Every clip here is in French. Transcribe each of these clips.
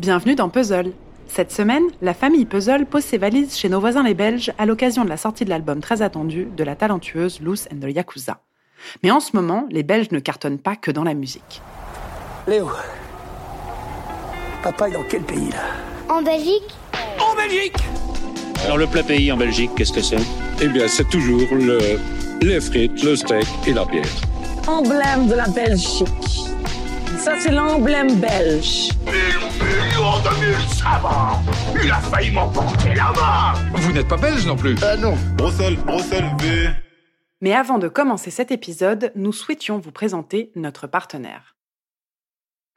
Bienvenue dans Puzzle. Cette semaine, la famille Puzzle pose ses valises chez nos voisins les Belges à l'occasion de la sortie de l'album très attendu de la talentueuse Loose and the Yakuza. Mais en ce moment, les Belges ne cartonnent pas que dans la musique. Léo, papa est dans quel pays là? En Belgique? En Belgique Alors le plat pays en Belgique, qu'est-ce que c'est? Eh bien, c'est toujours le, les frites, le steak et la bière. Emblème de la Belgique. Ça, c'est l'emblème belge. million de mille savants Il a failli m'emporter là-bas Vous n'êtes pas belge non plus Ah non Bruxelles, Bruxelles V. Mais avant de commencer cet épisode, nous souhaitions vous présenter notre partenaire.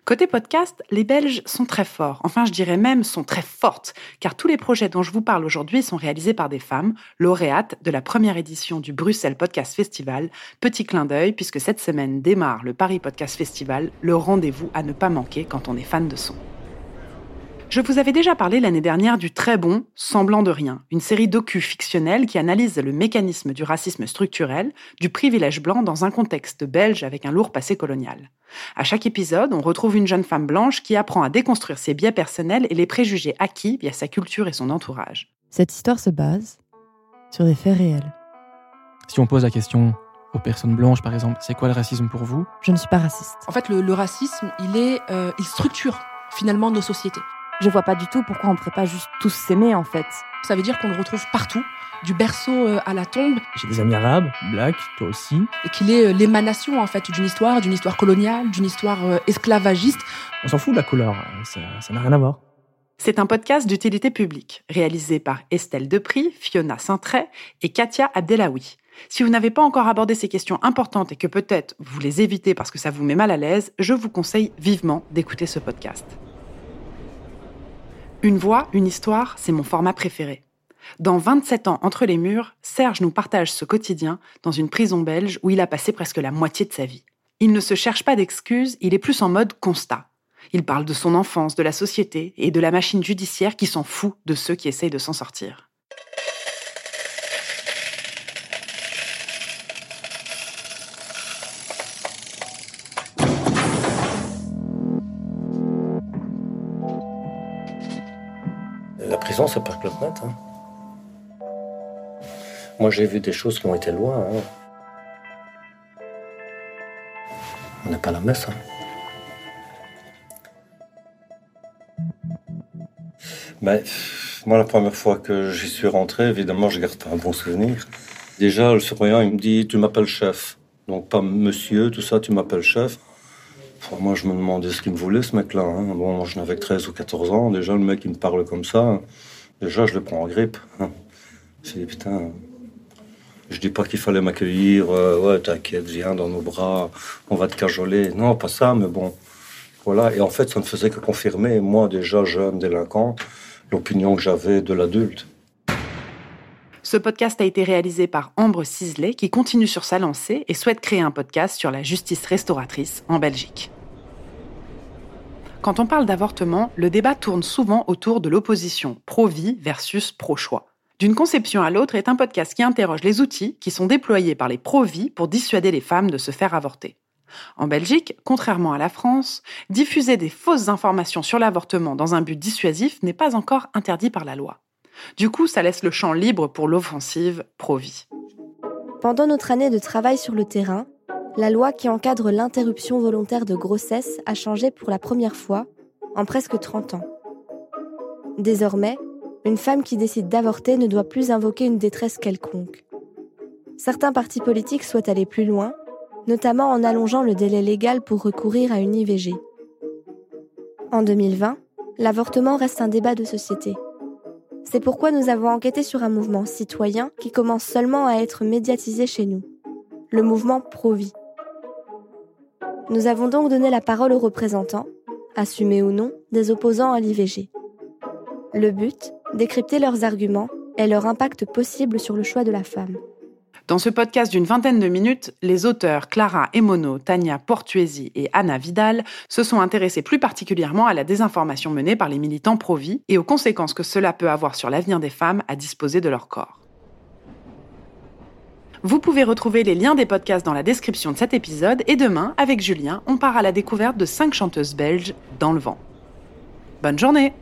Côté podcast, les Belges sont très forts, enfin je dirais même sont très fortes, car tous les projets dont je vous parle aujourd'hui sont réalisés par des femmes, lauréates de la première édition du Bruxelles Podcast Festival. Petit clin d'œil, puisque cette semaine démarre le Paris Podcast Festival, le rendez-vous à ne pas manquer quand on est fan de son. Je vous avais déjà parlé l'année dernière du très bon Semblant de rien, une série docu fictionnelle qui analyse le mécanisme du racisme structurel, du privilège blanc dans un contexte belge avec un lourd passé colonial. À chaque épisode, on retrouve une jeune femme blanche qui apprend à déconstruire ses biais personnels et les préjugés acquis via sa culture et son entourage. Cette histoire se base sur des faits réels. Si on pose la question aux personnes blanches, par exemple, c'est quoi le racisme pour vous? Je ne suis pas raciste. En fait, le, le racisme, il est, euh, il structure finalement nos sociétés. Je vois pas du tout pourquoi on pourrait pas juste tous s'aimer en fait. Ça veut dire qu'on le retrouve partout, du berceau euh, à la tombe, J'ai des amis arabes, black, toi aussi. et qu'il est euh, l'émanation en fait d'une histoire, d'une histoire coloniale, d'une histoire euh, esclavagiste. On s'en fout de la couleur, euh, ça n'a rien à voir. C'est un podcast d'utilité publique, réalisé par Estelle Depry, Fiona Saintret et Katia Abdelawi. Si vous n'avez pas encore abordé ces questions importantes et que peut-être vous les évitez parce que ça vous met mal à l'aise, je vous conseille vivement d'écouter ce podcast. Une voix, une histoire, c'est mon format préféré. Dans 27 ans entre les murs, Serge nous partage ce quotidien dans une prison belge où il a passé presque la moitié de sa vie. Il ne se cherche pas d'excuses, il est plus en mode constat. Il parle de son enfance, de la société et de la machine judiciaire qui s'en fout de ceux qui essayent de s'en sortir. La prison, c'est pas Club Med. Hein. Moi, j'ai vu des choses qui ont été loin. hein. On n'est pas la messe. Hein. Ben, moi, la première fois que j'y suis rentré, évidemment, je garde un bon souvenir. Déjà, le surveillant, il me dit Tu m'appelles chef. Donc, pas monsieur, tout ça, tu m'appelles chef. Moi, je me demandais ce qu'il me voulait, ce mec-là. hein. Bon, je n'avais que 13 ou 14 ans. Déjà, le mec, il me parle comme ça. Déjà, je le prends en grippe. hein. Dis, putain, je dis pas qu'il fallait m'accueillir. euh, ouais, t'inquiète, viens dans nos bras, on va te cajoler. Non, pas ça, mais bon. Voilà. Et en fait, ça ne faisait que confirmer, moi, déjà jeune délinquant, l'opinion que j'avais de l'adulte. Ce podcast a été réalisé par Ambre Ciselet qui continue sur sa lancée et souhaite créer un podcast sur la justice restauratrice en Belgique. Quand on parle d'avortement, le débat tourne souvent autour de l'opposition pro-vie versus pro-choix. D'une conception à l'autre est un podcast qui interroge les outils qui sont déployés par les pro-vie pour dissuader les femmes de se faire avorter. En Belgique, contrairement à la France, diffuser des fausses informations sur l'avortement dans un but dissuasif n'est pas encore interdit par la loi. Du coup, ça laisse le champ libre pour l'offensive pro-vie. Pendant notre année de travail sur le terrain, la loi qui encadre l'interruption volontaire de grossesse a changé pour la première fois en presque 30 ans. Désormais, une femme qui décide d'avorter ne doit plus invoquer une détresse quelconque. Certains partis politiques souhaitent aller plus loin, notamment en allongeant le délai légal pour recourir à une IVG. En 2020, l'avortement reste un débat de société. C'est pourquoi nous avons enquêté sur un mouvement citoyen qui commence seulement à être médiatisé chez nous, le mouvement Pro-Vie. Nous avons donc donné la parole aux représentants, assumés ou non, des opposants à l'IVG. Le but, décrypter leurs arguments et leur impact possible sur le choix de la femme. Dans ce podcast d'une vingtaine de minutes, les auteurs Clara Emono, Tania Portuesi et Anna Vidal se sont intéressés plus particulièrement à la désinformation menée par les militants pro-vie et aux conséquences que cela peut avoir sur l'avenir des femmes à disposer de leur corps. Vous pouvez retrouver les liens des podcasts dans la description de cet épisode et demain, avec Julien, on part à la découverte de cinq chanteuses belges dans le vent. Bonne journée